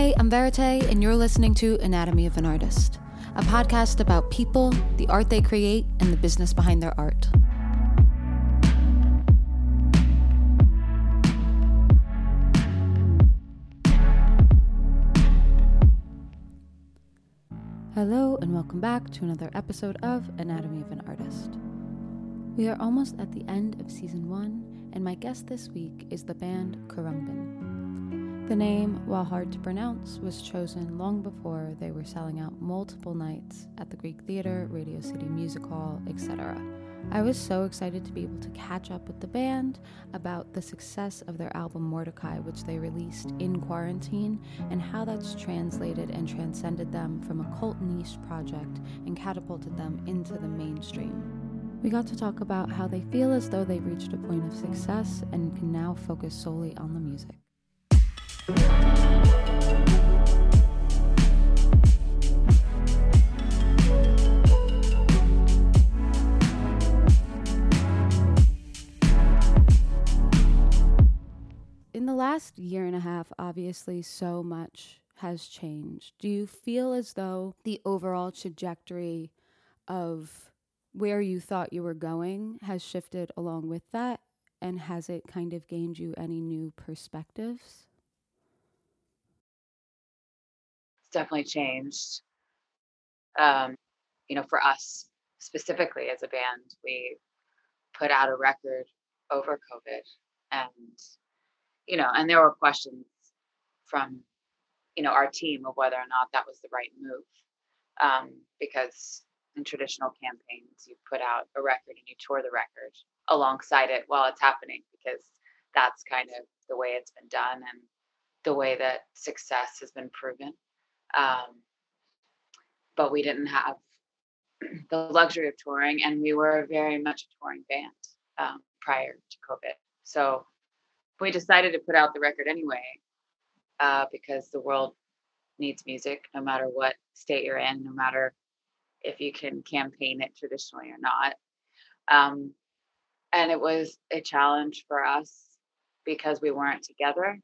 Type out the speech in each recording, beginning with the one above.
Hey, I'm Verite, and you're listening to Anatomy of an Artist, a podcast about people, the art they create, and the business behind their art. Hello, and welcome back to another episode of Anatomy of an Artist. We are almost at the end of season one, and my guest this week is the band Khruangbin. The name, while hard to pronounce, was chosen long before they were selling out multiple nights at the Greek Theater, Radio City Music Hall, etc. I was so excited to be able to catch up with the band about the success of their album Mordecai, which they released in quarantine, and how that's translated and transcended them from a cult niche project and catapulted them into the mainstream. We got to talk about how they feel as though they've reached a point of success and can now focus solely on the music. In the last year and a half, obviously, so much has changed. Do you feel as though the overall trajectory of where you thought you were going has shifted along with that? And has it kind of gained you any new perspectives? Definitely changed. Um, you know, for us specifically as a band, we put out a record over COVID and, you know, and there were questions from, you know, our team of whether or not that was the right move. Um, because in traditional campaigns, you put out a record and you tour the record alongside it while it's happening because that's kind of the way it's been done and the way that success has been proven. Um, but we didn't have the luxury of touring, and we were very much a touring band um, prior to COVID. So we decided to put out the record anyway uh, because the world needs music no matter what state you're in, no matter if you can campaign it traditionally or not. Um, and it was a challenge for us because we weren't together.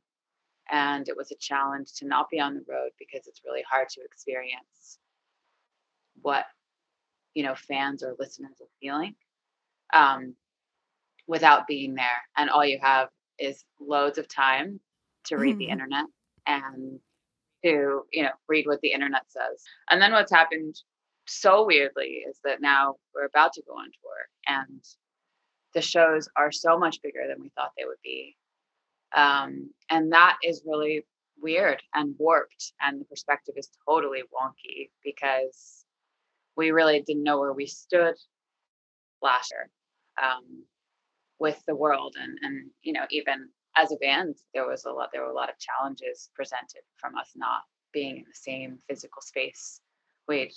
And it was a challenge to not be on the road because it's really hard to experience what you know fans or listeners are feeling um, without being there. And all you have is loads of time to read mm-hmm. the internet and to you know read what the internet says. And then what's happened so weirdly is that now we're about to go on tour and the shows are so much bigger than we thought they would be. Um, and that is really weird and warped. And the perspective is totally wonky because we really didn't know where we stood last year um, with the world. And, and, you know, even as a band, there was a lot, there were a lot of challenges presented from us not being in the same physical space we'd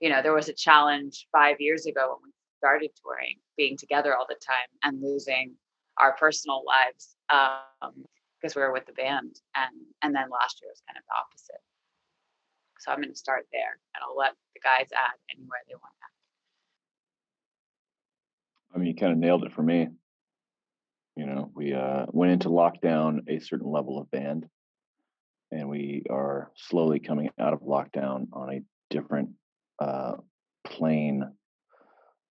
you know, there was a challenge five years ago when we started touring, being together all the time and losing our personal lives because um, we were with the band. And and then last year was kind of the opposite. So I'm going to start there, and I'll let the guys add anywhere they want to. I mean, you kind of nailed it for me. You know, we uh, went into lockdown a certain level of band, and we are slowly coming out of lockdown on a different uh, plane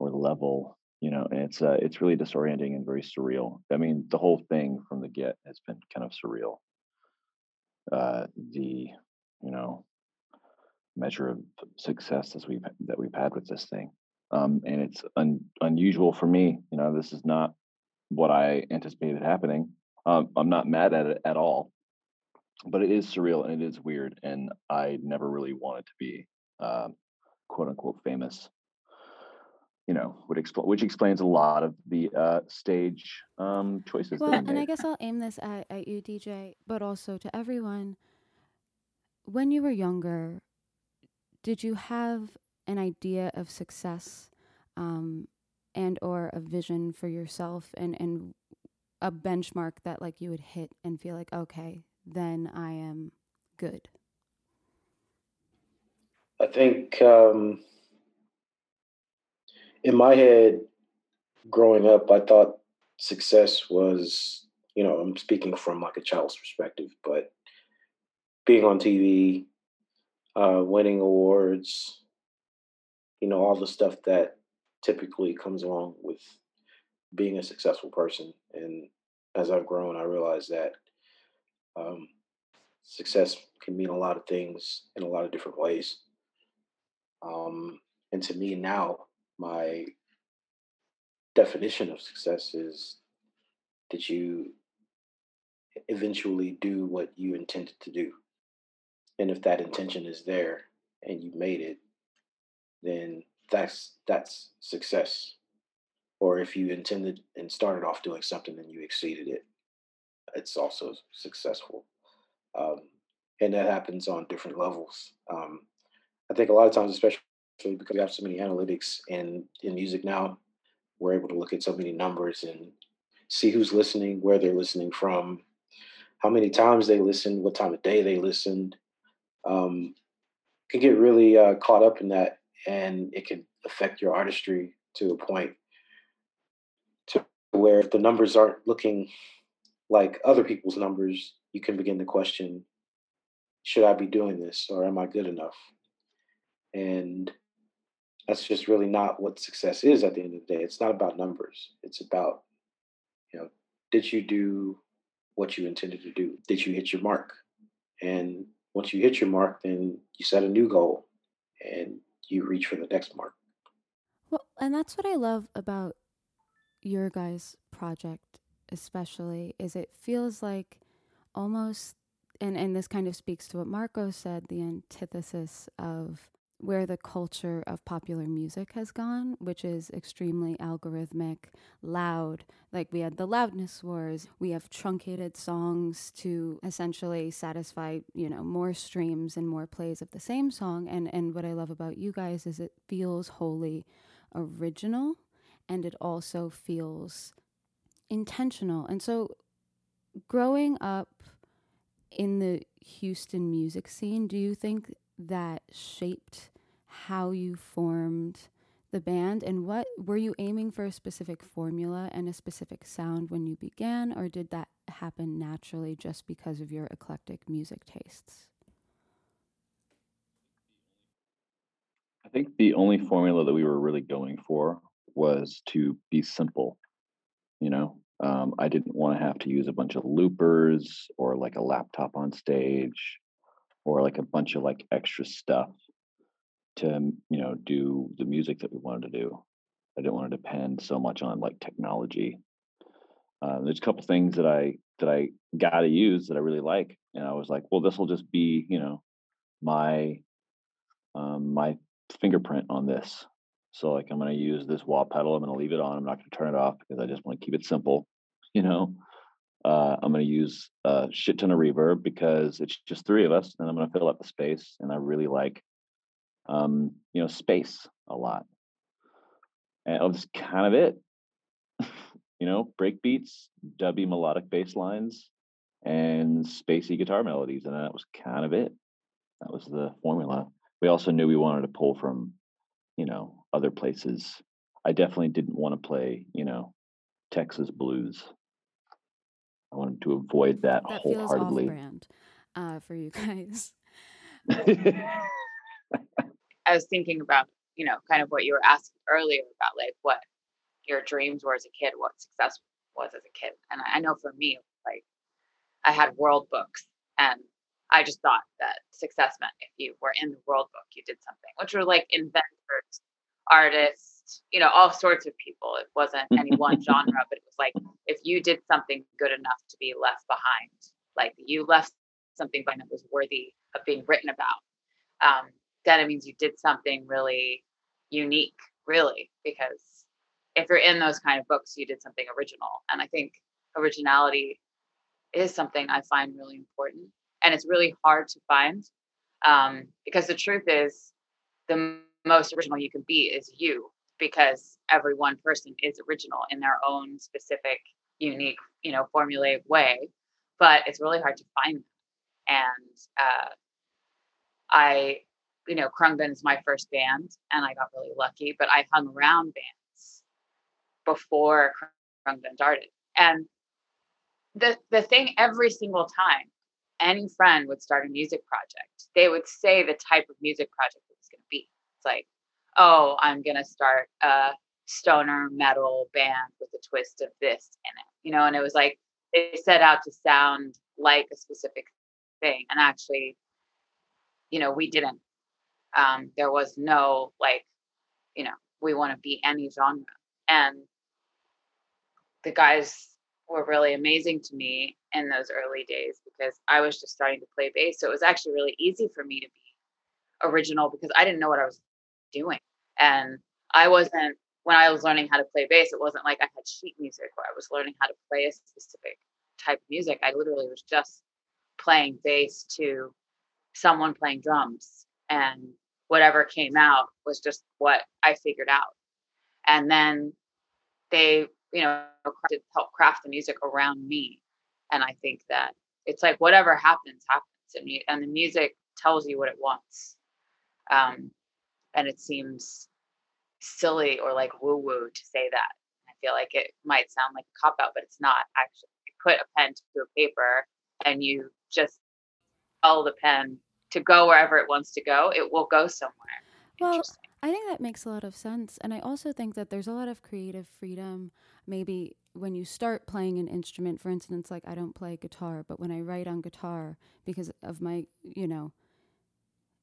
or level you know and it's uh, it's really disorienting and very surreal. I mean the whole thing from the get has been kind of surreal. Uh the you know measure of success as we've that we've had with this thing. Um and it's un, unusual for me you know this is not what i anticipated happening. Um, i'm not mad at it at all but it is surreal and it is weird and i never really wanted to be um, quote unquote famous you know would explain which explains a lot of the uh stage um choices well and i guess i'll aim this at, at you dj but also to everyone. When you were younger did you have an idea of success um and or a vision for yourself and and a benchmark that like you would hit and feel like okay then i am good I think um, in my head, growing up, I thought success was, you know, I'm speaking from like a child's perspective, but being on TV, uh, winning awards, you know, all the stuff that typically comes along with being a successful person. And as I've grown, I realize that um, success can mean a lot of things in a lot of different ways. Um, and to me now, my definition of success is that you eventually do what you intended to do. And if that intention is there and you made it, then that's that's success. Or if you intended and started off doing something and you exceeded it, it's also successful. Um, and that happens on different levels. Um, I think a lot of times, especially because we have so many analytics in in music now, we're able to look at so many numbers and see who's listening, where they're listening from, how many times they listened, what time of day they listened. Um, can get really uh, caught up in that, and it can affect your artistry to a point to where if the numbers aren't looking like other people's numbers, you can begin to question: Should I be doing this, or am I good enough? And that's just really not what success is at the end of the day. It's not about numbers. It's about, you know, did you do what you intended to do? Did you hit your mark? And once you hit your mark, then you set a new goal and you reach for the next mark. Well, and that's what I love about your guys' project, especially, is it feels like almost, and, and this kind of speaks to what Marco said, the antithesis of where the culture of popular music has gone, which is extremely algorithmic, loud. Like we had the loudness wars, we have truncated songs to essentially satisfy, you know, more streams and more plays of the same song. And and what I love about you guys is it feels wholly original and it also feels intentional. And so growing up in the Houston music scene, do you think that shaped how you formed the band? And what were you aiming for a specific formula and a specific sound when you began or did that happen naturally just because of your eclectic music tastes? I think the only formula that we were really going for was to be simple you know? Um, i didn't want to have to use a bunch of loopers or like a laptop on stage or like a bunch of like extra stuff to you know do the music that we wanted to do. I didn't want to depend so much on like technology. Uh, there's a couple things that I that I got to use that I really like, and I was like, well, this will just be you know my um, my fingerprint on this. So like I'm going to use this wah pedal. I'm going to leave it on. I'm not going to turn it off because I just want to keep it simple. You know, uh, I'm going to use a shit ton of reverb because it's just three of us, and I'm going to fill up the space. And I really like, um, you know, space a lot. And that's kind of it. you know, break beats, dubby melodic bass lines, and spacey guitar melodies, and that was kind of it. That was the formula. We also knew we wanted to pull from, you know, other places. I definitely didn't want to play, you know, Texas blues. I wanted to avoid that, that wholeheartedly. Feels off-brand, uh, for you guys. I was thinking about, you know, kind of what you were asking earlier about like what your dreams were as a kid, what success was as a kid. And I know for me, like I had world books and I just thought that success meant if you were in the world book, you did something, which were like inventors, artists, you know, all sorts of people. It wasn't any one genre, but it was like if you did something good enough to be left behind, like you left something behind that was worthy of being written about, um, then it means you did something really unique, really, because if you're in those kind of books, you did something original. And I think originality is something I find really important. And it's really hard to find um, because the truth is, the most original you can be is you because every one person is original in their own specific, unique, you know, formulaic way. But it's really hard to find them. And uh, I, you know, Khruangbin's my first band, and I got really lucky. But I hung around bands before Khruangbin started, and the the thing every single time any friend would start a music project, they would say the type of music project it was going to be. It's like, oh, I'm to start a stoner metal band with a twist of this in it, you know, and it was like they set out to sound like a specific thing. And actually, you know, we didn't. Um, there was no like, you know, we want to be any genre. And the guys were really amazing to me in those early days because I was just starting to play bass. So it was actually really easy for me to be original because I didn't know what I was doing. And I wasn't, when I was learning how to play bass, it wasn't like I had sheet music where I was learning how to play a specific type of music. I literally was just playing bass to someone playing drums. And whatever came out was just what I figured out. And then they you know, help craft the music around me. And I think that it's like whatever happens, happens. And, you, and the music tells you what it wants. Um, and it seems silly or like woo woo to say that. I feel like it might sound like a cop out, but it's not actually. You put a pen to a paper and you just tell the pen to go wherever it wants to go, it will go somewhere. Well, I think that makes a lot of sense. And I also think that there's a lot of creative freedom maybe when you start playing an instrument, for instance, like I don't play guitar, but when I write on guitar because of my, you know,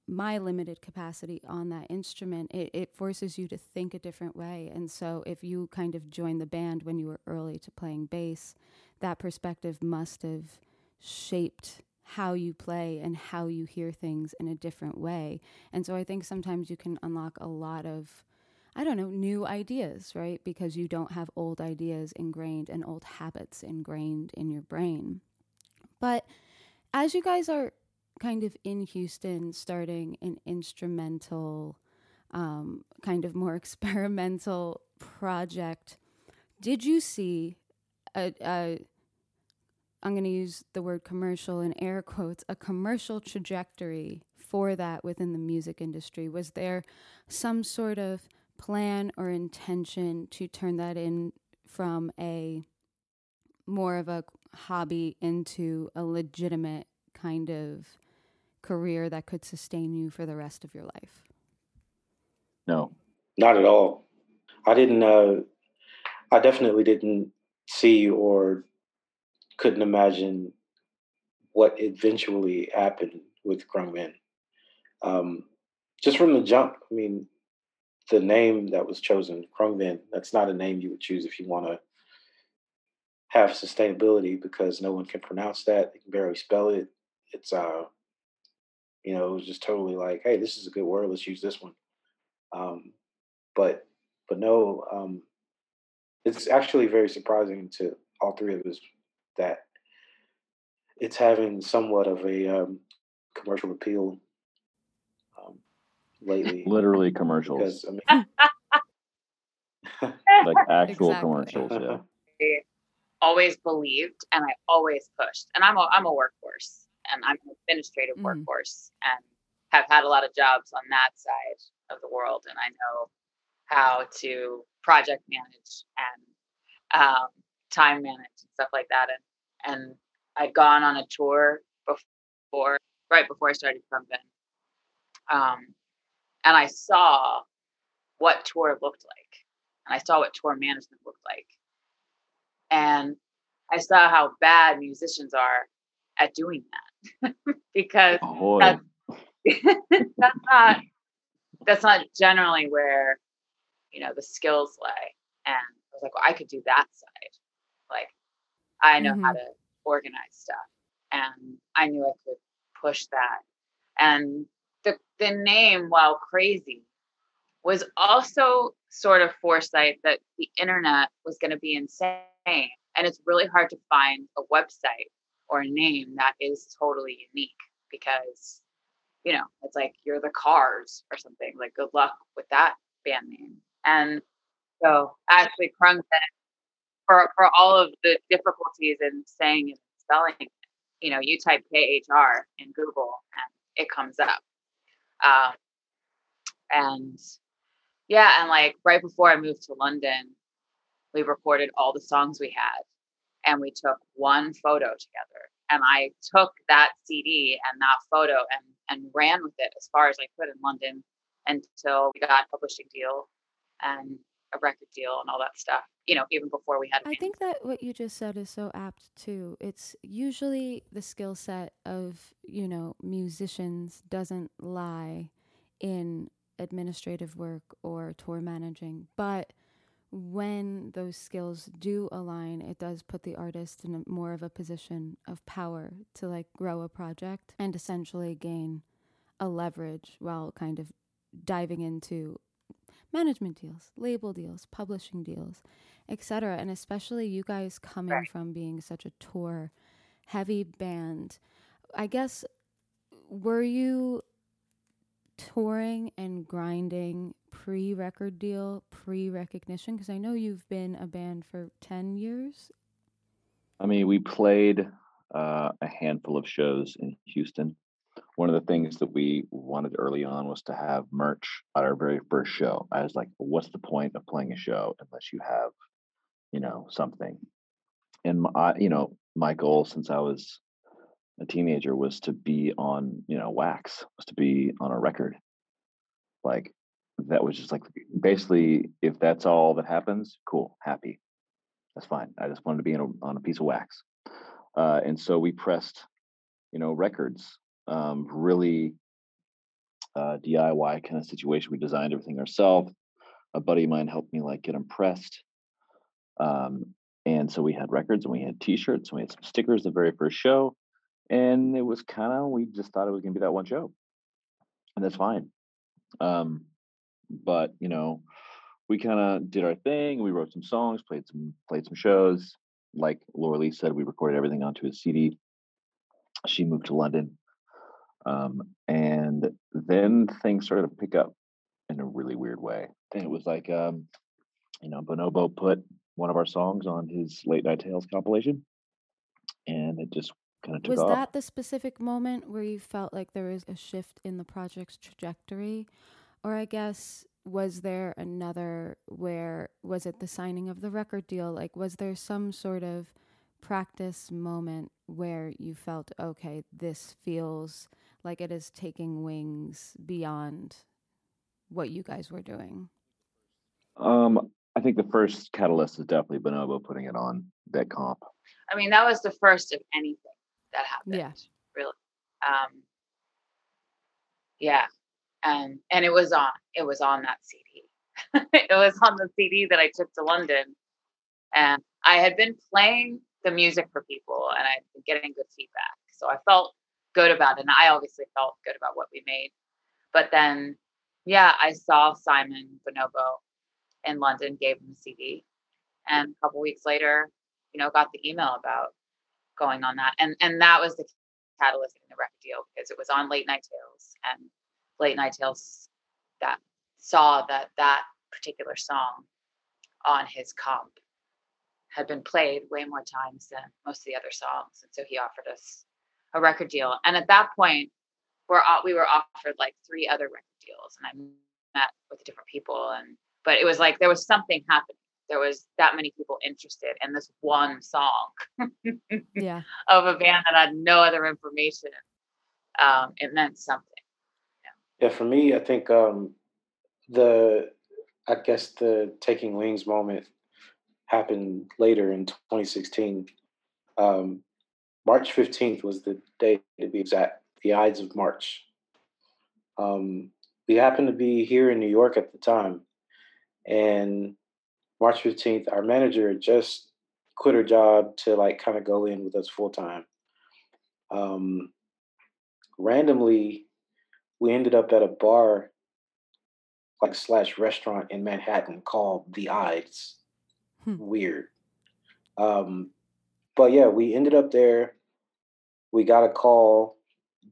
my limited capacity on that instrument, it, it forces you to think a different way. And so if you kind of joined the band when you were early to playing bass, that perspective must have shaped how you play and how you hear things in a different way. And so I think sometimes you can unlock a lot of I don't know, new ideas, right? Because you don't have old ideas ingrained and old habits ingrained in your brain. But as you guys are kind of in Houston starting an instrumental, um, kind of more experimental project, did you see a, a I'm going to use the word commercial in air quotes, a commercial trajectory for that within the music industry? Was there some sort of plan or intention to turn that in from a more of a hobby into a legitimate kind of career that could sustain you for the rest of your life? No. Not at all. I didn't uh I definitely didn't see or couldn't imagine what eventually happened with Khruangbin. Um, just from the jump, I mean, the name that was chosen, Khruangbin, that's not a name you would choose if you want to have sustainability because no one can pronounce that. They can barely spell it. It's uh you know, it was just totally like, hey, this is a good word, let's use this one. Um, but but no, um, it's actually very surprising to all three of us that it's having somewhat of a um, commercial appeal lately. Literally commercials. Because, I mean, like actual exactly. commercials, yeah. I always believed and I always pushed. And I'm a I'm a workhorse and I'm an administrative mm. workhorse and have had a lot of jobs on that side of the world and I know how to project manage and um, time manage and stuff like that and and I'd gone on a tour before right before I started Khruangbin. Um, and I saw what tour looked like, and I saw what tour management looked like, and I saw how bad musicians are at doing that because oh, that's, that's not that's not generally where you know the skills lay. And I was like, well, I could do that side. Like, I know mm-hmm. how to organize stuff, and I knew I could push that. And the, the name, while crazy, was also sort of foresight that the internet was going to be insane. And it's really hard to find a website or a name that is totally unique because, you know, it's like you're the cars or something. Like, good luck with that band name. And so, actually, Krung for, for all of the difficulties in saying and spelling you know, you type KHR in Google and it comes up. Um, and yeah, and like right before I moved to London, we recorded all the songs we had and we took one photo together and I took that CD and that photo and and ran with it as far as I could in London until we got a publishing deal and a record deal and all that stuff. You know, even before we had. I think that what you just said is so apt too. It's usually the skill set of you know musicians doesn't lie in administrative work or tour managing, but when those skills do align, it does put the artist in a, more of a position of power to like grow a project and essentially gain a leverage while kind of diving into management deals, label deals, publishing deals, etc. And especially you guys coming right. from being such a tour heavy band, I guess were you touring and grinding pre record deal, pre recognition? Because I know you've been a band for 10 years. I mean, we played uh, a handful of shows in Houston. One of the things that we wanted early on was to have merch at our very first show. I was like, what's the point of playing a show unless you have, you know, something? And my, you know, my goal since I was a teenager was to be on, you know, wax, was to be on a record. Like that was just like basically if that's all that happens, cool, happy. That's fine. I just wanted to be a, on a piece of wax. Uh, and so we pressed, you know, records, um, really uh, DIY kind of situation. We designed everything ourselves. A buddy of mine helped me like get them pressed. Um, and so we had records and we had t-shirts and we had some stickers the very first show. And it was kind of, we just thought it was going to be that one show. And that's fine. Um, but you know, we kind of did our thing. We wrote some songs, played some played some shows. Like Laura Lee said, we recorded everything onto a CD. She moved to London, um, and then things started to pick up in a really weird way. And it was like, um, you know, Bonobo put one of our songs on his Late Night Tales compilation, and it just kind of took was off. that the specific moment where you felt like there was a shift in the project's trajectory or I guess was there another where was it the signing of the record deal? Like was there some sort of practice moment where you felt okay this feels like it is taking wings beyond what you guys were doing um i think the first catalyst is definitely bonobo putting it on that comp. I mean that was the first of anything that happened yeah really. Um yeah and and it was on it was on that cd it was on the cd that i took to london. And i had been playing the music for people and i'd been getting good feedback. So i felt good about it. And i obviously felt good about what we made. But then yeah i saw simon bonobo in london gave him the cd and a couple weeks later you know got the email about going on that. And and that was the catalyst in the record deal because it was on late night tales and late night tales that saw that that particular song on his comp had been played way more times than most of the other songs and so he offered us a record deal. And at that point we're we were offered like three other record deals and i met with different people and but it was like there was something happening. There was that many people interested in this one song yeah. of a band that had no other information. Um, it meant something yeah, for me, I think um, the I guess the taking wings moment happened later in 2016. Um, March 15th was the day to be exact, the Ides of March. Um, we happened to be here in New York at the time, and March 15th, our manager just quit her job to like kind of go in with us full time. Um, randomly, we ended up at a bar like slash restaurant in Manhattan called The Ides. Hmm. Weird. Um, but yeah, we ended up there. We got a call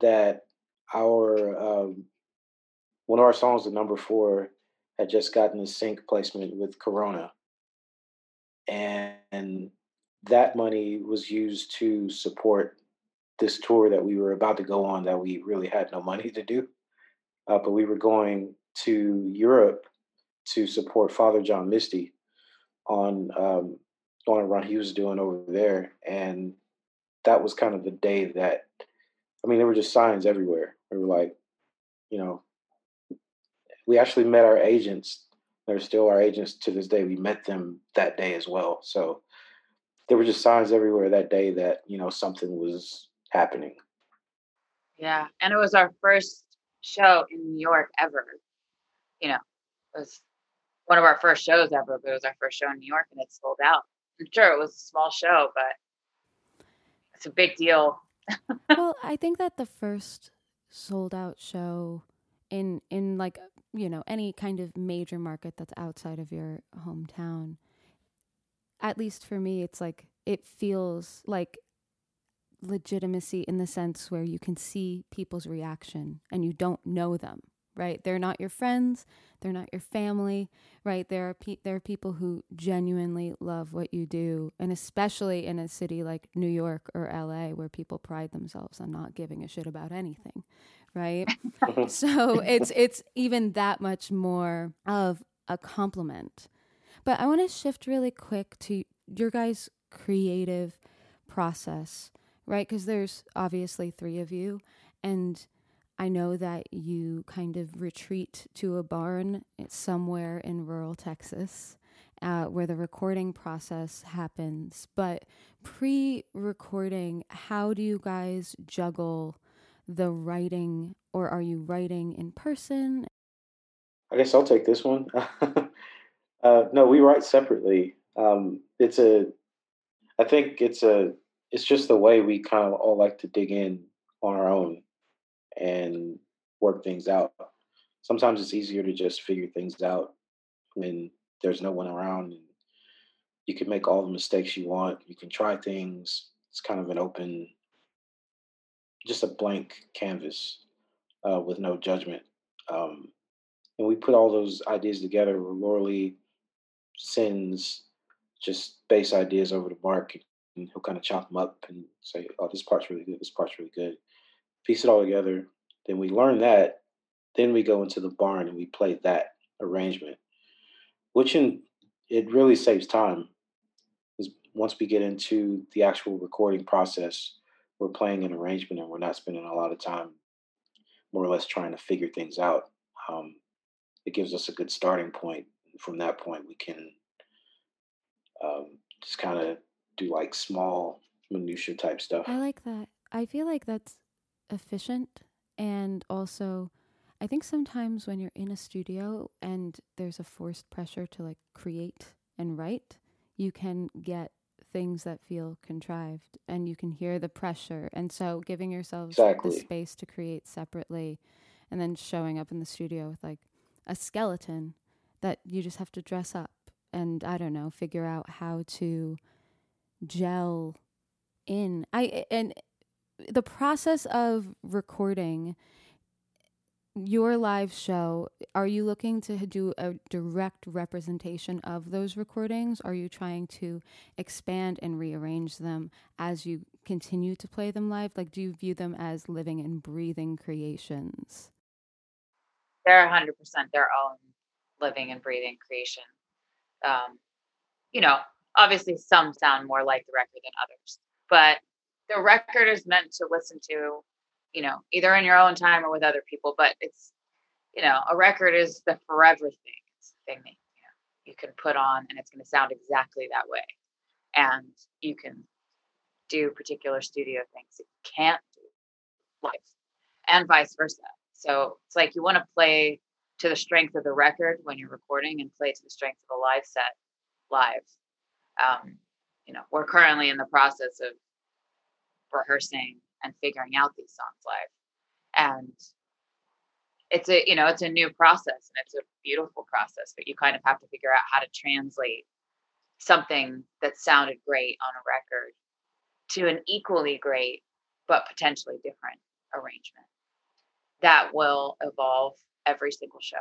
that our um, one of our songs, the number four, had just gotten a sync placement with Corona, and that money was used to support this tour that we were about to go on that we really had no money to do uh, but we were going to Europe to support Father John Misty on um, on a run he was doing over there, and that was kind of the day that, I mean, there were just signs everywhere. We were like, you know, we actually met our agents. They're still our agents to this day. We met them that day as well. So there were just signs everywhere that day that, you know, something was happening. Yeah. And it was our first show in New York ever. You know, it was one of our first shows ever, but it was our first show in New York and it sold out. I'm sure it was a small show, but it's a big deal. well, I think that the first sold out show in in like you know any kind of major market that's outside of your hometown at least for me it's like it feels like legitimacy in the sense where you can see people's reaction and you don't know them right? They're not your friends they're not your family right? There are pe- there are people who genuinely love what you do and especially in a city like New York or LA where people pride themselves on not giving a shit about anything right? So it's it's even that much more of a compliment. But I want to shift really quick to your guys creative process right? Because there's obviously three of you, and I know that you kind of retreat to a barn somewhere in rural Texas. Uh, where the recording process happens. But pre recording, how do you guys juggle the writing, or are you writing in person? I guess I'll take this one. uh, no, we write separately. Um, it's a, I think it's a it's just the way we kind of all like to dig in on our own and work things out. Sometimes it's easier to just figure things out when there's no one around and you can make all the mistakes you want. You can try things. It's kind of an open, just a blank canvas uh, with no judgment. Um, and we put all those ideas together. Laura Lee sends just bass ideas over to Mark and he'll kind of chop them up and say, "Oh, this part's really good. This part's really good." Piece it all together. Then we learn that. Then we go into the barn and we play that arrangement, which in it really saves time. Because once we get into the actual recording process, we're playing an arrangement and we're not spending a lot of time, more or less, trying to figure things out. Um, it gives us a good starting point. From that point, we can um, just kind of do like small minutia type stuff. I like that. I feel like that's efficient and also I think sometimes when you're in a studio and there's a forced pressure to like create and write, you can get things that feel contrived and you can hear the pressure. And so giving yourselves exactly. the space to create separately and then showing up in the studio with like a skeleton that you just have to dress up and I don't know, figure out how to gel in. I and the process of recording your live show, are you looking to do a direct representation of those recordings? Are you trying to expand and rearrange them as you continue to play them live? Like, do you view them as living and breathing creations? They're 100% their own living and breathing creation. Um, you know, obviously some sound more like the record than others but the record is meant to listen to you know either in your own time or with other people but it's you know a record is the forever thing. It's the thing that you know you can put on and it's going to sound exactly that way. And you can do particular studio things that you can't do live and vice versa. So it's like you want to play to the strength of the record when you're recording and play to the strength of a live set live um, you know, we're currently in the process of rehearsing and figuring out these songs live. And it's a, you know, it's a new process and it's a beautiful process, but you kind of have to figure out how to translate something that sounded great on a record to an equally great but potentially different arrangement that will evolve every single show.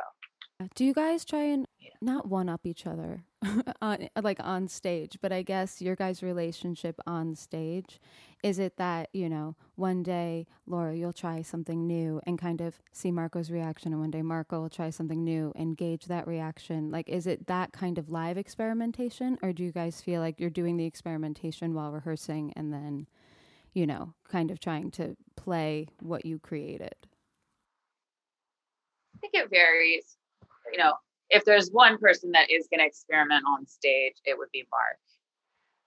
Uh, do you guys try and not one up each other on like on stage, but I guess your guys' relationship on stage is it that, you know, one day Laura you'll try something new and kind of see Marco's reaction and one day Marco will try something new and gauge that reaction. Like is it that kind of live experimentation or do you guys feel like you're doing the experimentation while rehearsing and then you know, kind of trying to play what you created? I think it varies. You know, if there's one person that is going to experiment on stage, it would be Mark.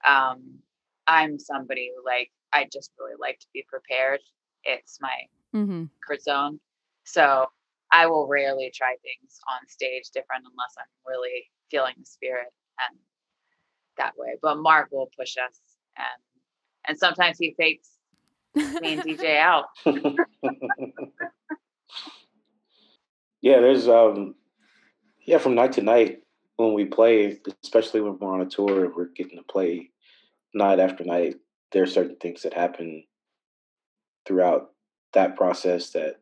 Um, I'm somebody who like I just really like to be prepared. It's my Mm-hmm. comfort zone. So I will rarely try things on stage different unless I'm really feeling the spirit and that way. But Mark will push us and and sometimes he fakes me and DJ out. yeah, there's um yeah, from night to night when we play, especially when we're on a tour and we're getting to play night after night, there are certain things that happen throughout that process that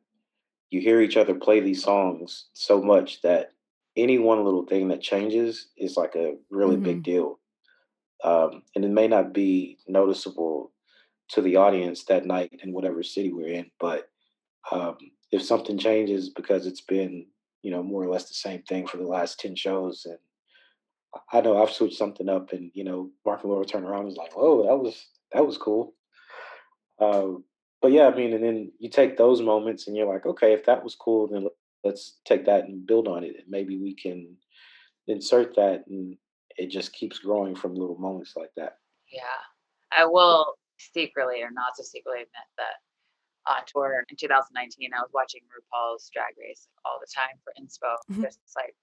you hear each other play these songs so much that any one little thing that changes is like a really big deal. Um, and it may not be noticeable to the audience that night in whatever city we're in, but um, if something changes because it's been, you know, more or less the same thing for the last 10 shows, and I know I've switched something up and, you know, Mark and Laura turn around and was like, oh, that was, that was cool. Um, but yeah, I mean, and then you take those moments and you're like, okay, if that was cool, then let's take that and build on it. And maybe we can insert that and it just keeps growing from little moments like that. Yeah. I will secretly or not so secretly admit that on tour in 2019, I was watching RuPaul's Drag Race all the time for inspo, mm-hmm. just like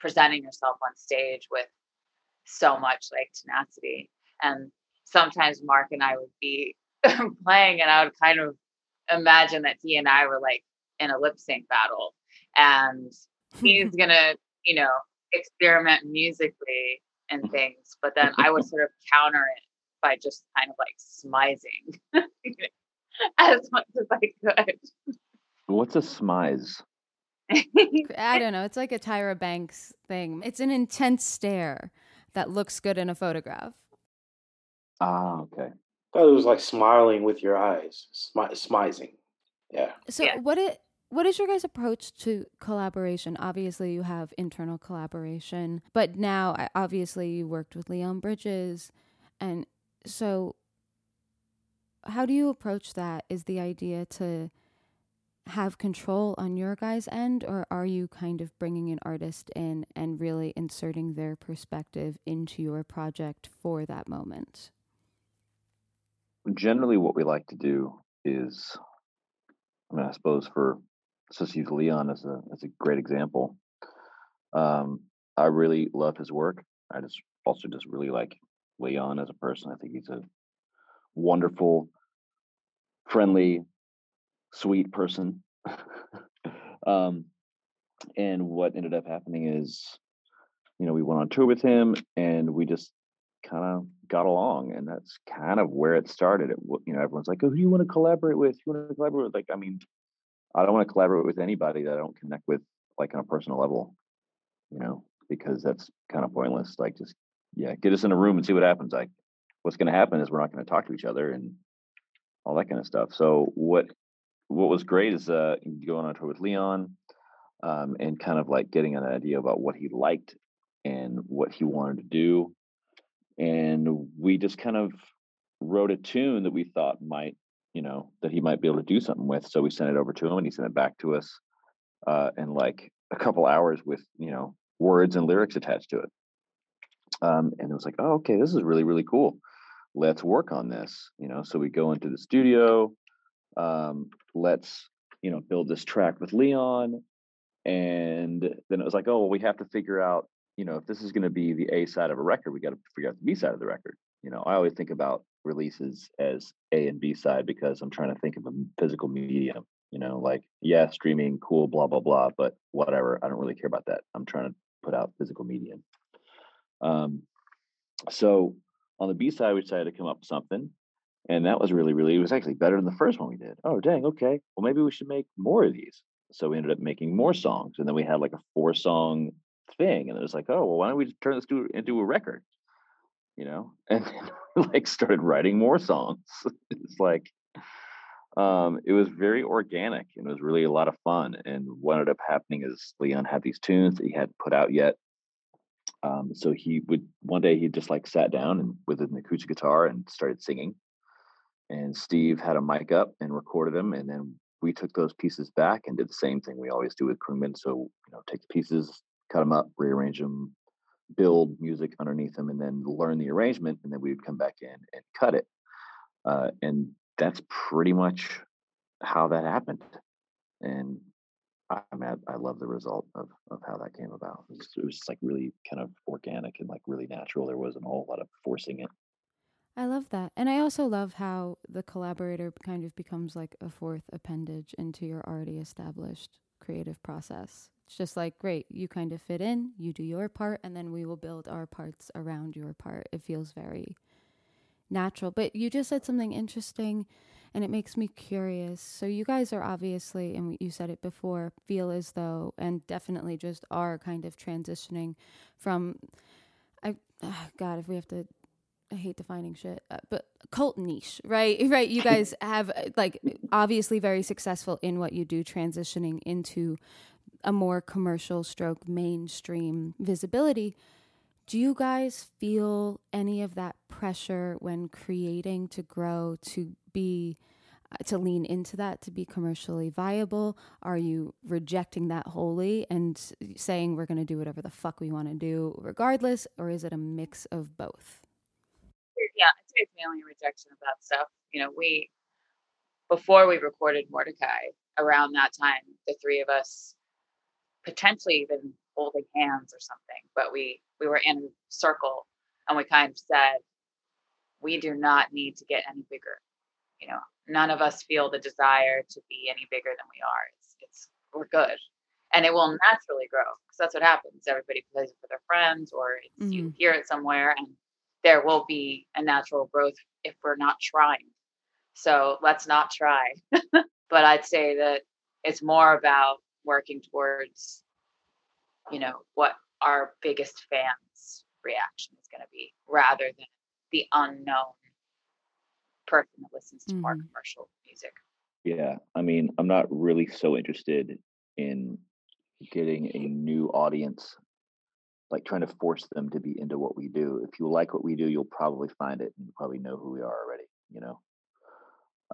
presenting yourself on stage with so much like tenacity. And sometimes Mark and I would be playing, and I would kind of imagine that he and I were like in a lip sync battle, and he's gonna, you know, experiment musically and mm-hmm. things, but then I would sort of counter it by just kind of like smizing as much as I could. What's a smize? I don't know. It's like a Tyra Banks thing. It's an intense stare that looks good in a photograph. Ah, okay. I thought it was like smiling with your eyes, smi- smizing. Yeah. So Yeah. what it what is your guys' approach to collaboration? Obviously, you have internal collaboration, but now I- obviously you worked with Leon Bridges, and so how do you approach that? Is the idea to have control on your guys' end, or are you kind of bringing an artist in and really inserting their perspective into your project for that moment? Generally, what we like to do is, I mean, I suppose for just use Leon as a as a great example. Um, I really love his work. I just also just really like Leon as a person. I think he's a wonderful, friendly, sweet person. um, and what ended up happening is, you know, we went on tour with him, and we just kind of got along, and that's kind of where it started. It, you know, everyone's like, "Oh, who do you want to collaborate with? You want to collaborate with?" Like, I mean, I don't want to collaborate with anybody that I don't connect with, like on a personal level, you know, because that's kind of pointless. Like, just yeah, get us in a room and see what happens. Like, what's going to happen is we're not going to talk to each other and all that kind of stuff. So what what was great is uh going on tour with Leon um, and kind of like getting an idea about what he liked and what he wanted to do. And we just kind of wrote a tune that we thought might, you know, that he might be able to do something with. So we sent it over to him and he sent it back to us uh, in like a couple hours with, you know, words and lyrics attached to it. Um, and it was like, oh, okay, this is really, really cool. Let's work on this, you know. So we go into the studio. Um, let's, you know, build this track with Leon. And then it was like, oh, well, we have to figure out, you know, if this is going to be the A side of a record, we got to figure out the B side of the record. You know, I always think about releases as A and B side because I'm trying to think of a physical medium. You know, like yeah, streaming, cool, blah blah blah, but whatever. I don't really care about that. I'm trying to put out physical medium. Um, so on the B side, we decided to come up with something, and that was really, really. It was actually better than the first one we did. Oh dang, okay. Well, maybe we should make more of these. So we ended up making more songs, and then we had like a four song thing, and it was like, oh well, why don't we turn this into a record? You know, and then, like started writing more songs. it's like um, it was very organic and it was really a lot of fun. And what ended up happening is Leon had these tunes that he hadn't put out yet. Um, so he would one day he just like sat down and with an acoustic guitar and started singing. and Steve had a mic up and recorded him, and then we took those pieces back and did the same thing we always do with Khruangbin. So you know, take the pieces, cut them up, rearrange them, build music underneath them, and then learn the arrangement, and then we would come back in and cut it. Uh, and that's pretty much how that happened. And I mean, I, I love the result of of how that came about. It was, it was like really kind of organic and like really natural. There wasn't a whole lot of forcing it. I love that. And I also love how the collaborator kind of becomes like a fourth appendage into your already established creative process. It's just like, great, you kind of fit in, you do your part, and then we will build our parts around your part. It feels very natural. But you just said something interesting and it makes me curious. So, you guys are obviously, and you said it before, feel as though, and definitely just are kind of transitioning from, I, oh God, if we have to I hate defining shit, uh, but cult niche, right? Right. You guys have uh, like obviously very successful in what you do, transitioning into a more commercial stroke mainstream visibility. Do you guys feel any of that pressure when creating to grow, to be, uh, to lean into that, to be commercially viable? Are you rejecting that wholly and saying we're going to do whatever the fuck we want to do regardless? Or is it a mix of both? yeah, it's mainly a rejection of that stuff. You know, we before we recorded Mordechai, around that time, the three of us potentially even holding hands or something, but we we were in a circle and we kind of said, we do not need to get any bigger. You know, none of us feel the desire to be any bigger than we are. It's it's we're good. And it will naturally grow because that's what happens. Everybody plays it for their friends or mm-hmm. you hear it somewhere and there will be a natural growth if we're not trying. So let's not try. but I'd say that it's more about working towards, you know, what our biggest fans' reaction is going to be rather than the unknown person that listens to mm-hmm. more commercial music. Yeah. I mean, I'm not really so interested in getting a new audience like trying to force them to be into what we do. If you like what we do, you'll probably find it and you probably know who we are already, you know?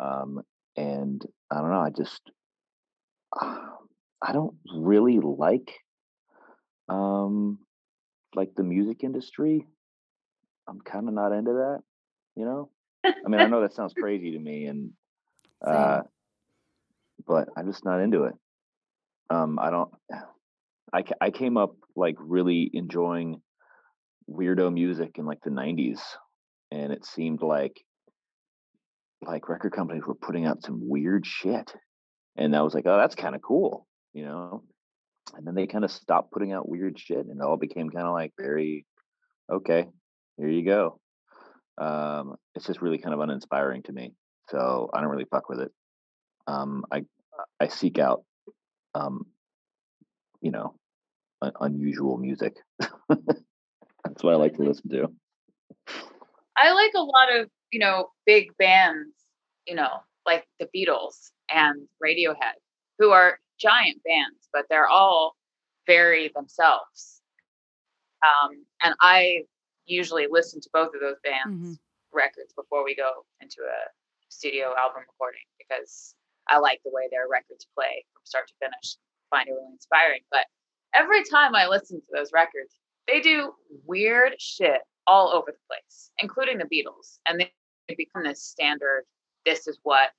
Um, and I don't know, I just, uh, I don't really like, um, like the music industry. I'm kind of not into that, you know? I mean, I know that sounds crazy to me and, uh, but I'm just not into it. Um, I don't, I, I came up like really enjoying weirdo music in like the 90s and it seemed like like record companies were putting out some weird shit and I was like oh that's kind of cool you know? And then they kind of stopped putting out weird shit and it all became kind of like very okay here you go um it's just really kind of uninspiring to me so i don't really fuck with it um i i seek out um you know unusual music. That's what I like to listen to. I like a lot of, you know, big bands, you know, like the Beatles and Radiohead, who are giant bands, but they're all very themselves. Um, and I usually listen to both of those bands' mm-hmm. records before we go into a studio album recording because I like the way their records play from start to finish. Find it really inspiring. But every time I listen to those records, they do weird shit all over the place, including the Beatles. And they become this standard, this is what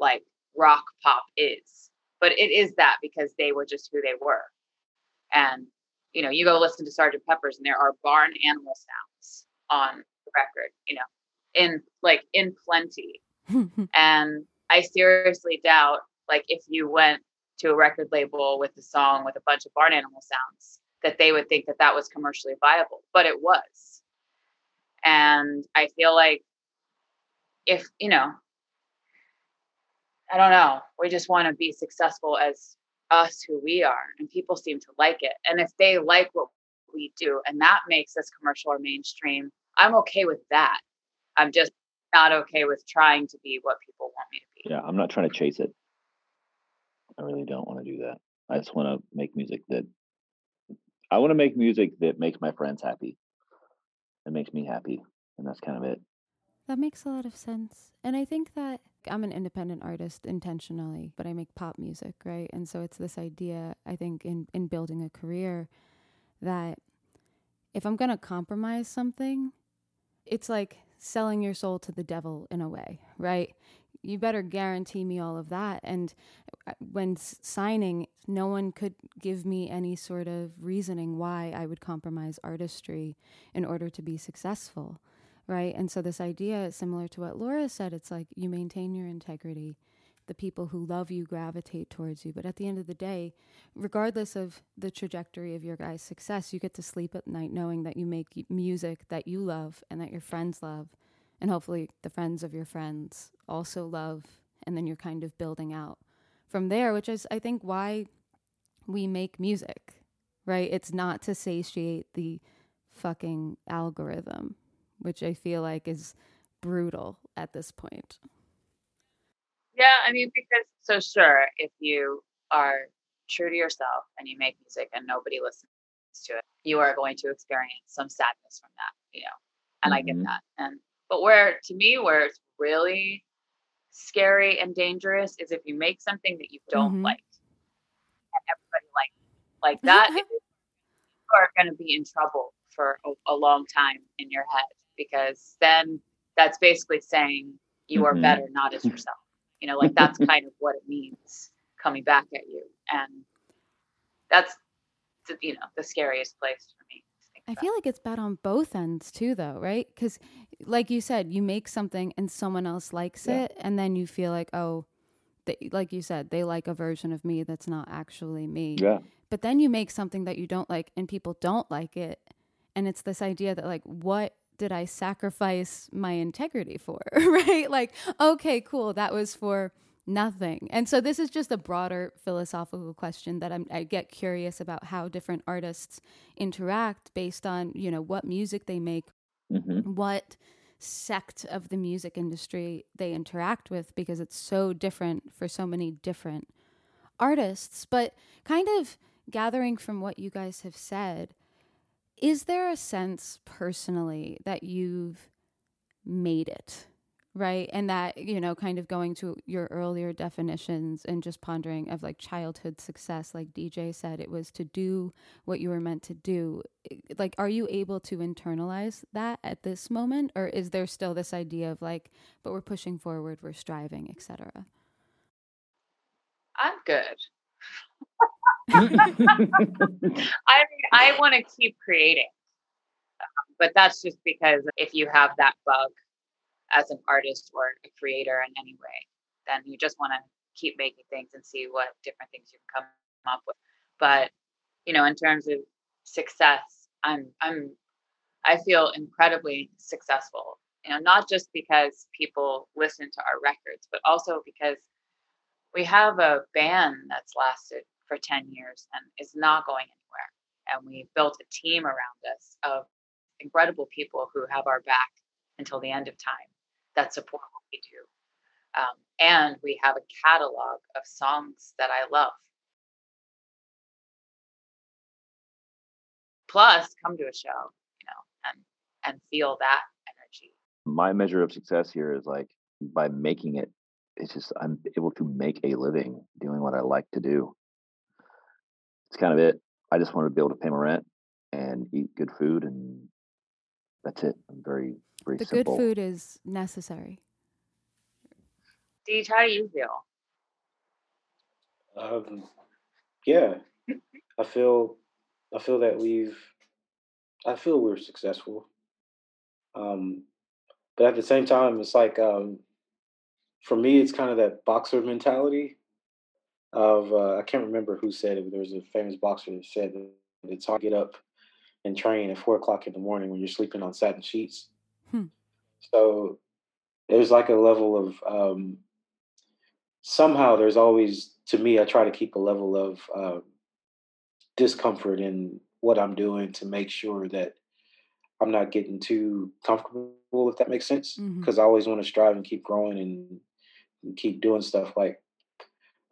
like rock pop is. But it is that because they were just who they were. And, you know, you go listen to Sergeant Pepper's and there are barn animal sounds on the record, you know, in like in plenty. and I seriously doubt like if you went to a record label with a song with a bunch of barn animal sounds that they would think that that was commercially viable but it was and i feel like if you know i don't know we just want to be successful as us who we are and people seem to like it and if they like what we do and that makes us commercial or mainstream i'm okay with that i'm just not okay with trying to be what people want me to be yeah i'm not trying to chase it I really don't want to do that. I just want to make music that I want to make music that makes my friends happy. It makes me happy, and that's kind of it. That makes a lot of sense. And I think that I'm an independent artist intentionally, but I make pop music, right? And so it's this idea, I think, in, in building a career that if I'm going to compromise something, it's like selling your soul to the devil in a way, right? You better guarantee me all of that. And uh, when signing, no one could give me any sort of reasoning why I would compromise artistry in order to be successful right? And so this idea is similar to what Laura said. It's like you maintain your integrity. The people who love you gravitate towards you. But at the end of the day, regardless of the trajectory of your guys' success, you get to sleep at night knowing that you make music that you love and that your friends love. And hopefully the friends of your friends also love. And then you're kind of building out from there, which is, I think, why we make music, right? It's not to satiate the fucking algorithm which I feel like is brutal at this point. Yeah, I mean, because so sure, if you are true to yourself and you make music and nobody listens to it, you are going to experience some sadness from that, you know. And mm-hmm. I get mm-hmm. that. And but where to me, where it's really scary and dangerous is if you make something that you don't mm-hmm. like and everybody likes like that you are going to be in trouble for a, a long time in your head because then that's basically saying you are mm-hmm. better not as yourself. You know, like that's kind of what it means coming back at you. And that's, you know, the scariest place for me. I feel like it's bad on both ends too, though, right? Because, like you said, you make something and someone else likes yeah. it, and then you feel like, oh, they, like you said, they like a version of me that's not actually me. Yeah. But then you make something that you don't like, and people don't like it, and it's this idea that like, what did I sacrifice my integrity for? right? Like, okay, cool. That was for nothing. And so this is just a broader philosophical question that I'm, I get curious about how different artists interact based on, you know, what music they make, mm-hmm. what sect of the music industry they interact with because it's so different for so many different artists. But kind of gathering from what you guys have said, is there a sense personally that you've made it? Right. And that, you know, kind of going to your earlier definitions and just pondering of like childhood success, like DJ said, it was to do what you were meant to do. Like, are you able to internalize that at this moment? Or is there still this idea of like, but we're pushing forward, we're striving, etc.? I'm good. I mean, I want to keep creating, um, but that's just because if you have that bug as an artist or a creator in any way, then you just want to keep making things and see what different things you can come up with. But you know, in terms of success, I'm I'm I feel incredibly successful. You know, not just because people listen to our records, but also because we have a band that's lasted for 10 years and is not going anywhere. And we built a team around us of incredible people who have our back until the end of time that support what we do. Um, and we have a catalog of songs that I love. Plus, come to a show, you know, and and feel that energy. My measure of success here is like by making it. It's just I'm able to make a living doing what I like to do it's kind of it. I just wanted to be able to pay my rent and eat good food, and that's it. I'm very, very the simple. good food is necessary. Deej, how do you feel? Um, yeah, I feel, I feel that we've, I feel we're successful. Um, but at the same time, it's like, um, for me, it's kind of that boxer mentality of uh, I can't remember who said it. There was a famous boxer that said that it's hard to get up and train at four o'clock in the morning when you're sleeping on satin sheets. Hmm. So there's like a level of um, somehow there's always to me I try to keep a level of uh, discomfort in what I'm doing to make sure that I'm not getting too comfortable if that makes sense because mm-hmm. I always want to strive and keep growing and, and keep doing stuff like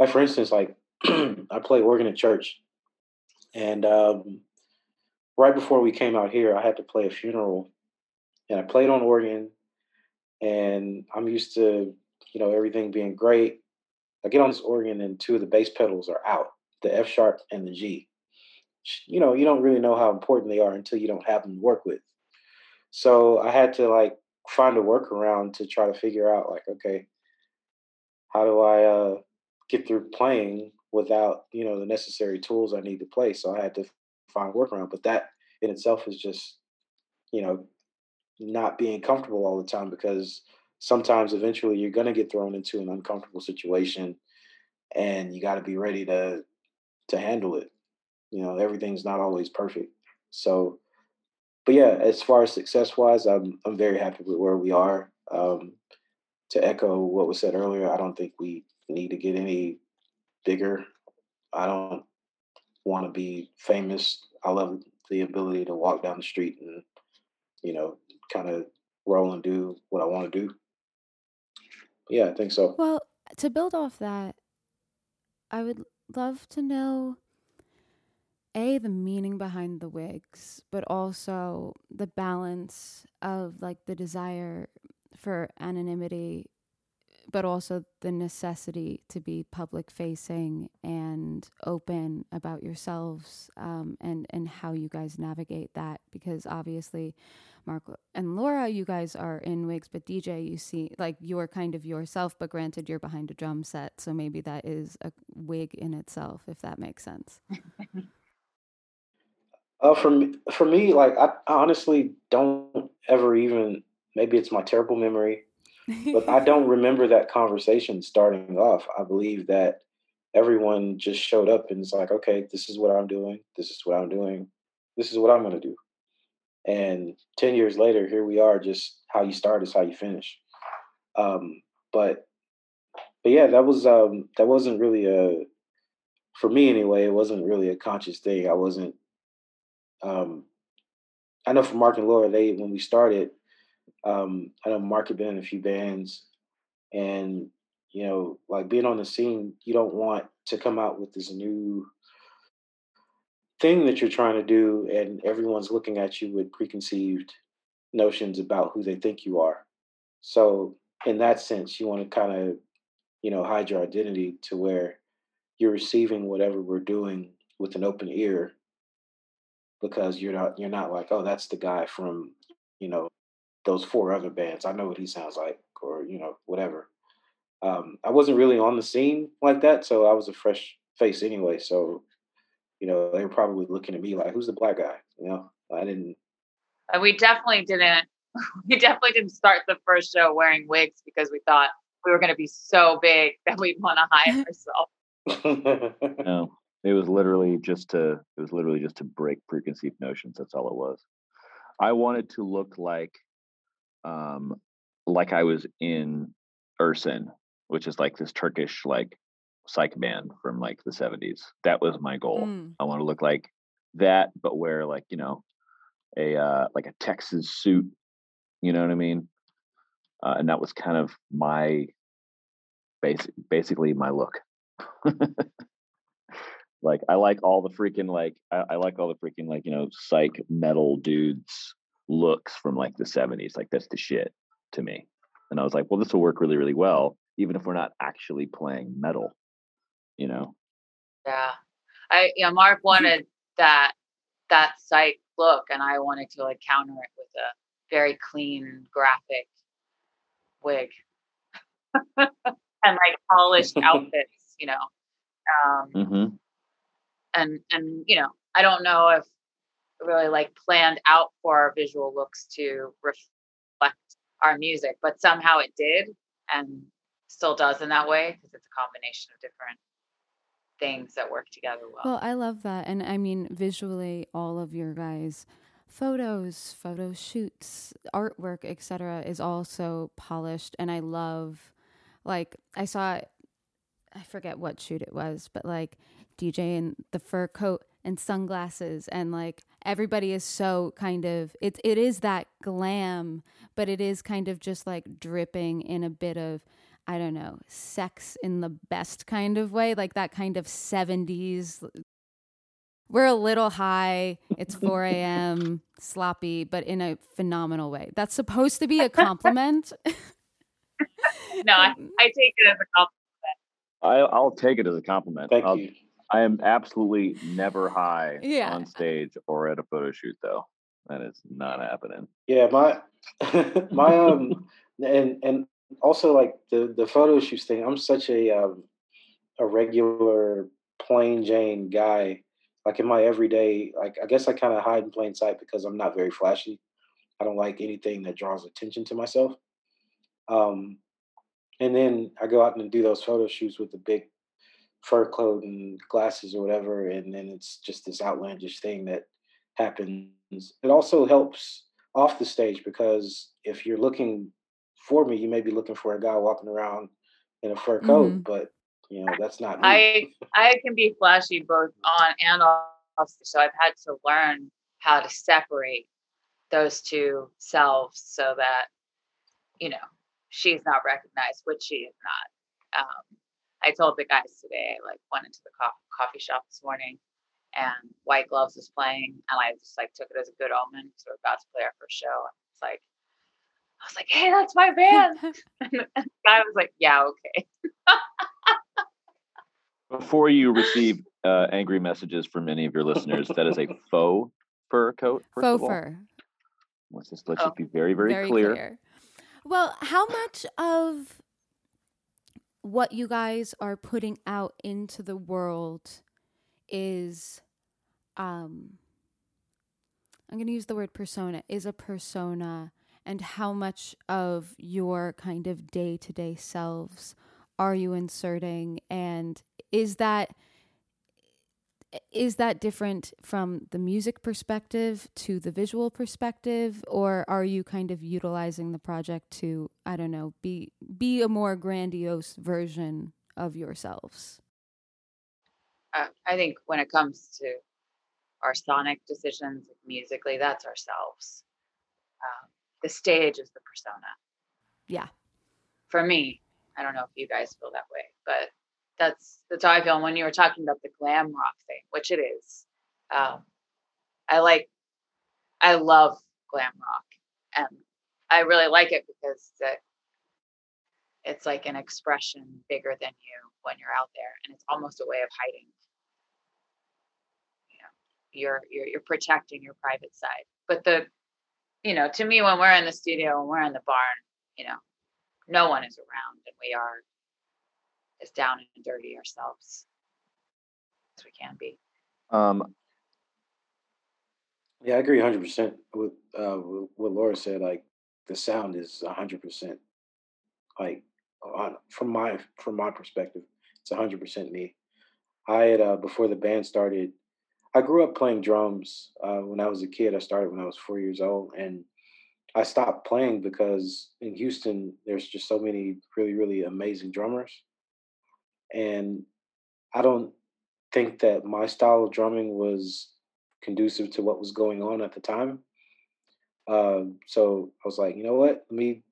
like for instance, like I play organ at church, and um, right before we came out here, I had to play a funeral, and I played on organ, and I'm used to, you know, everything being great. I get on this organ and two of the bass pedals are out, the F sharp and the G. You know, you don't really know how important they are until you don't have them to work with. So I had to like find a workaround to try to figure out like, okay, how do I uh, get through playing without, you know, the necessary tools I need to play? So I had to find workaround. But that in itself is just, you know, not being comfortable all the time because sometimes eventually you're going to get thrown into an uncomfortable situation and you got to be ready to to handle it you know everything's not always perfect so but yeah as far as success wise i'm i'm very happy with where we are um to echo what was said earlier i don't think we need to get any bigger i don't want to be famous i love the ability to walk down the street and you know kind of roll and do what I want to do. Yeah, I think so. Well, to build off that, I would love to know a the meaning behind the wigs, but also the balance of like the desire for anonymity but also the necessity to be public facing and open about yourselves um, and and how you guys navigate that because obviously Mark and Laura you guys are in wigs but DJ you see like you're kind of yourself but granted you're behind a drum set so maybe that is a wig in itself if that makes sense. uh, for me, for me, like I honestly don't ever even. Maybe it's my terrible memory but I don't remember that conversation starting off. I believe that everyone just showed up and it's like, okay, this is what I'm doing. This is what I'm doing. This is what I'm going to do. And 10 years later, here we are, just how you start is how you finish. Um, but, but yeah, that was, um, that wasn't really a, for me anyway, it wasn't really a conscious thing. I wasn't, um, I know for Mark and Laura, they, when we started, um, I know Mark had been in a few bands, and you know, like being on the scene, you don't want to come out with this new thing that you're trying to do, and everyone's looking at you with preconceived notions about who they think you are. So, in that sense, you want to kind of, you know, hide your identity to where you're receiving whatever we're doing with an open ear because you're not you're not like oh that's the guy from you know those four other bands. I know what he sounds like, or you know, whatever. Um, I wasn't really on the scene like that, so I was a fresh face anyway. So, you know, they were probably looking at me like, "Who's the black guy?" You know, I didn't. And we definitely didn't. We definitely didn't start the first show wearing wigs because we thought we were going to be so big that we'd want to hide ourselves. no, it was literally just to. It was literally just to break preconceived notions. That's all it was. I wanted to look like um, like I was in Ersen, which is like this Turkish like psych band from like the 70s. That was my goal. Mm. I want to look like that, but wear like, you know, a uh like a Texas suit. You know what I mean? Uh, and that was kind of my basic basically my look. like I like all the freaking like I, I, like all the freaking like you know psych metal dudes looks from like the 70s. Like that's the shit to me. And I was like, well, this will work really, really well, even if we're not actually playing metal, you know? Yeah. I yeah, Mark wanted that that site look and I wanted to like counter it with a very clean graphic wig. and like polished outfits, you know. Um mm-hmm. and and you know, I don't know if really like planned out for our visual looks to reflect our music, but somehow it did and still does in that way because it's a combination of different things that work together well. Well, I love that. And I mean, visually, all of your guys' photos, photo shoots, artwork, etc., is also polished. And I love, like, I saw, I forget what shoot it was, but like DJ in the fur coat and sunglasses and like everybody is so kind of it it is that glam but it is kind of just like dripping in a bit of I don't know, sex in the best kind of way, like that kind of 70s we're a little high. It's 4 a.m. sloppy, but in a phenomenal way. That's supposed to be a compliment. no, I, I, take it as a compliment. I, I'll take it as a compliment. Thank I'll, you. I am absolutely never high Yeah. on stage or at a photo shoot, though. That is not happening. Yeah, my my um and and also like the the photo shoots thing. I'm such a um a regular plain Jane guy. Like in my everyday, like I guess I kind of hide in plain sight because I'm not very flashy. I don't like anything that draws attention to myself. Um, and then I go out and do those photo shoots with the big fur coat and glasses or whatever, and then it's just this outlandish thing that happens. It also helps off the stage because if you're looking for me, you may be looking for a guy walking around in a fur coat, Mhm. but you know that's not me. I I can be flashy both on and off, so I've had to learn how to separate those two selves so that you know she's not recognized, which she is not. Um, I told the guys today, like went into the co- coffee shop this morning, and White Gloves was playing, and I just like took it as a good omen because we're about to play our first show. And it's like I was like, "Hey, that's my band." and the guy was like, "Yeah, okay." Before you receive uh, angry messages from any of your listeners, that is a faux fur coat. First of Faux all. fur. Let's just let's Oh. just be very, very, clear. Well, how much of what you guys are putting out into the world is um I'm going to use the word persona is a persona and how much of your kind of day-to-day selves are you inserting? And is that is that different from the music perspective to the visual perspective or are you kind of utilizing the project to i don't know be be a more grandiose version of yourselves uh, I think when it comes to our sonic decisions musically, that's ourselves. Um, the stage is the persona. Yeah. For me, I don't know if you guys feel that way, but that's that's how I feel. And when you were talking about the glam rock thing, which it is, um, I like, I love glam rock, and I really like it because it, it's like an expression bigger than you when you're out there, and it's almost a way of hiding you're you're you're protecting your private side. But the you know, to me when we're in the studio and we're in the barn, you know, no one is around and we are as down and dirty ourselves as we can be. Um, Yeah, I agree 100% with uh, with what Laura said. Like the sound is 100% like on, from my from my perspective, it's 100% me. I had uh, before the band started. I grew up playing drums uh, when I was a kid. I started when I was four years old, and I stopped playing because in Houston there's just so many really really amazing drummers, and I don't think that my style of drumming was conducive to what was going on at the time. Um, so I was like, you know what? Let me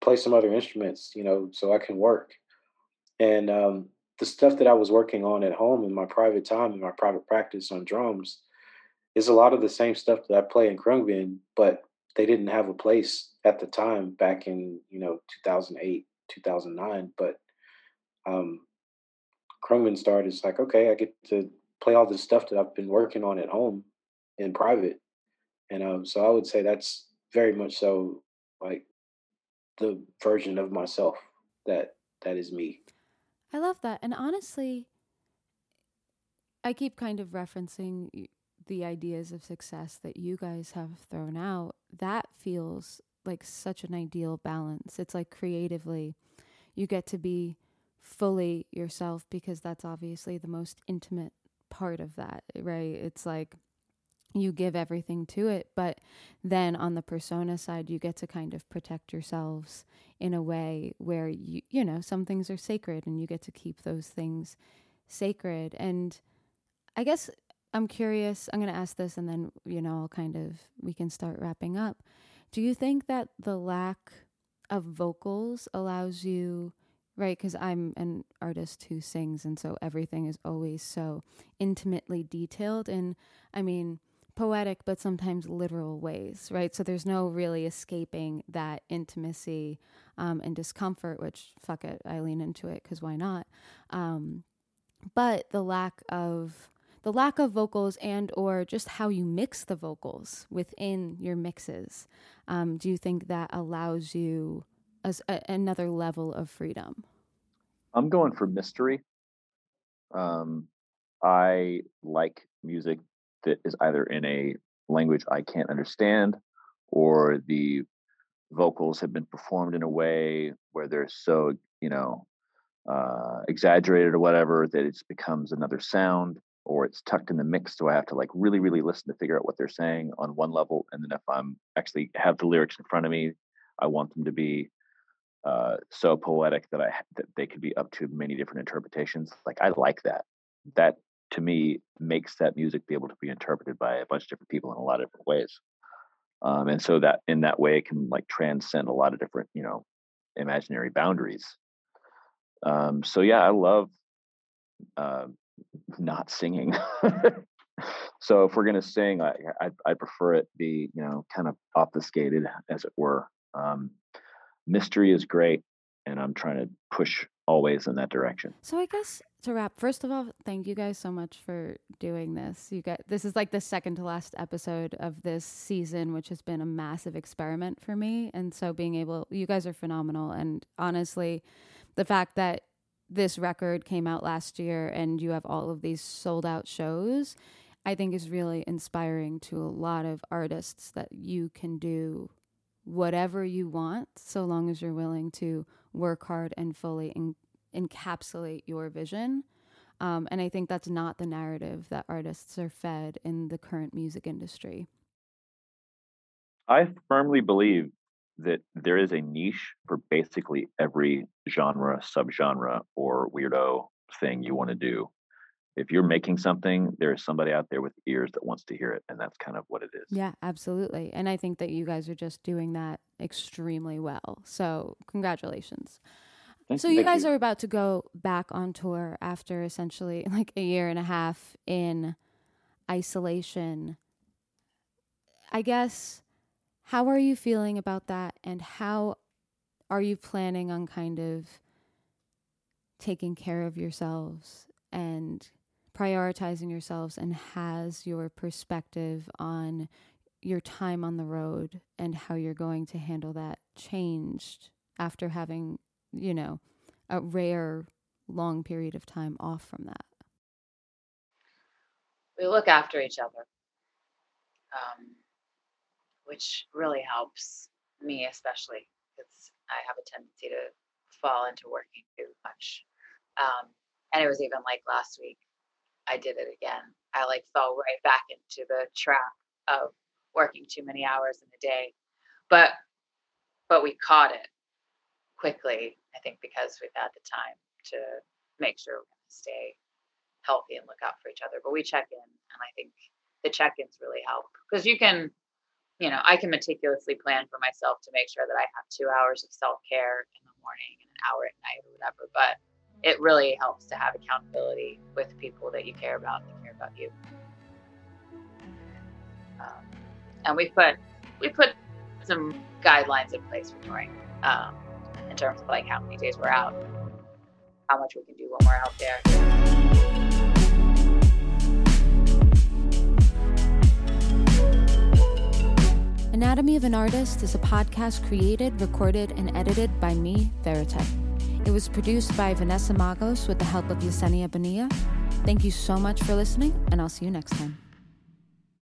play some other instruments, you know, so I can work. And um, the stuff that I was working on at home in my private time, in my private practice on drums, is a lot of the same stuff that I play in Khruangbin, but they didn't have a place at the time back in, you know, 2008, 2009. But um, Khruangbin started, it's like, okay, I get to play all this stuff that I've been working on at home in private. And um, so I would say that's very much so like the version of myself that that is me. I love that. And honestly, I keep kind of referencing the ideas of success that you guys have thrown out. That feels like such an ideal balance. It's like creatively, you get to be fully yourself because that's obviously the most intimate part of that, right? It's like you give everything to it, but then on the persona side, you get to kind of protect yourselves in a way where you you know some things are sacred and you get to keep those things sacred and i guess i'm curious i'm going to ask this and then you know i'll kind of we can start wrapping up do you think that the lack of vocals allows you right? Because I'm an artist who sings, and so everything is always so intimately detailed. And I mean, poetic, but sometimes literal ways, right? So there's no really escaping that intimacy um, and discomfort, which fuck it, I lean into it because why not? Um, but the lack of the lack of vocals and or just how you mix the vocals within your mixes um, do you think that allows you as a, another level of freedom i'm going for mystery um, i like music that is either in a language I can't understand or the vocals have been performed in a way where they're so, you know, uh, exaggerated or whatever that it becomes another sound or it's tucked in the mix. So I have to like really, really listen to figure out what they're saying on one level. And then if I'm actually have the lyrics in front of me, I want them to be uh, so poetic that I that they could be up to many different interpretations. Like I like that. That to me makes that music be able to be interpreted by a bunch of different people in a lot of different ways um, and so that in that way it can like transcend a lot of different you know imaginary boundaries um, so yeah i love uh, not singing so if we're to sing I, I, I prefer it be you know kind of obfuscated as it were um, mystery is great and i'm trying to push always in that direction so i guess to wrap, first of all, thank you guys so much for doing this. You get this is like the second to last episode of this season, which has been a massive experiment for me. And so being able, you guys are phenomenal. And honestly, the fact that this record came out last year and you have all of these sold out shows, I think is really inspiring to a lot of artists that you can do whatever you want so long as you're willing to work hard and fully encapsulate your vision. Um, and I think that's not the narrative that artists are fed in the current music industry. I firmly believe that there is a niche for basically every genre, subgenre, or weirdo thing you want to do. If you're making something, there is somebody out there with ears that wants to hear it. And that's kind of what it is. Yeah, absolutely. And I think that you guys are just doing that extremely well. So, congratulations. Thank so you. you guys are about to go back on tour after essentially like a year and a half in isolation. I guess how are you feeling about that and how are you planning on kind of taking care of yourselves and prioritizing yourselves and has your perspective on your time on the road and how you're going to handle that changed after having you know, a rare long period of time off from that. We look after each other, um, which really helps me, especially because I have a tendency to fall into working too much. Um, and it was even like last week, I did it again. I like fell right back into the trap of working too many hours in a day, but but we caught it quickly, I think, because we've had the time to make sure going to stay healthy and look out for each other. But we check in, and I think the check ins really help because you can, you know, I can meticulously plan for myself to make sure that I have two hours of self care in the morning and an hour at night or whatever. But it really helps to have accountability with people that you care about and care about you. Um, and we put we put some guidelines in place for touring. Um, in terms of like how many days we're out, how much we can do when we're out there. Anatomy of an Artist is a podcast created, recorded, and edited by me, Verite. It was produced by Vanessa Magos with the help of Yesenia Bonilla. Thank you so much for listening, and I'll see you next time.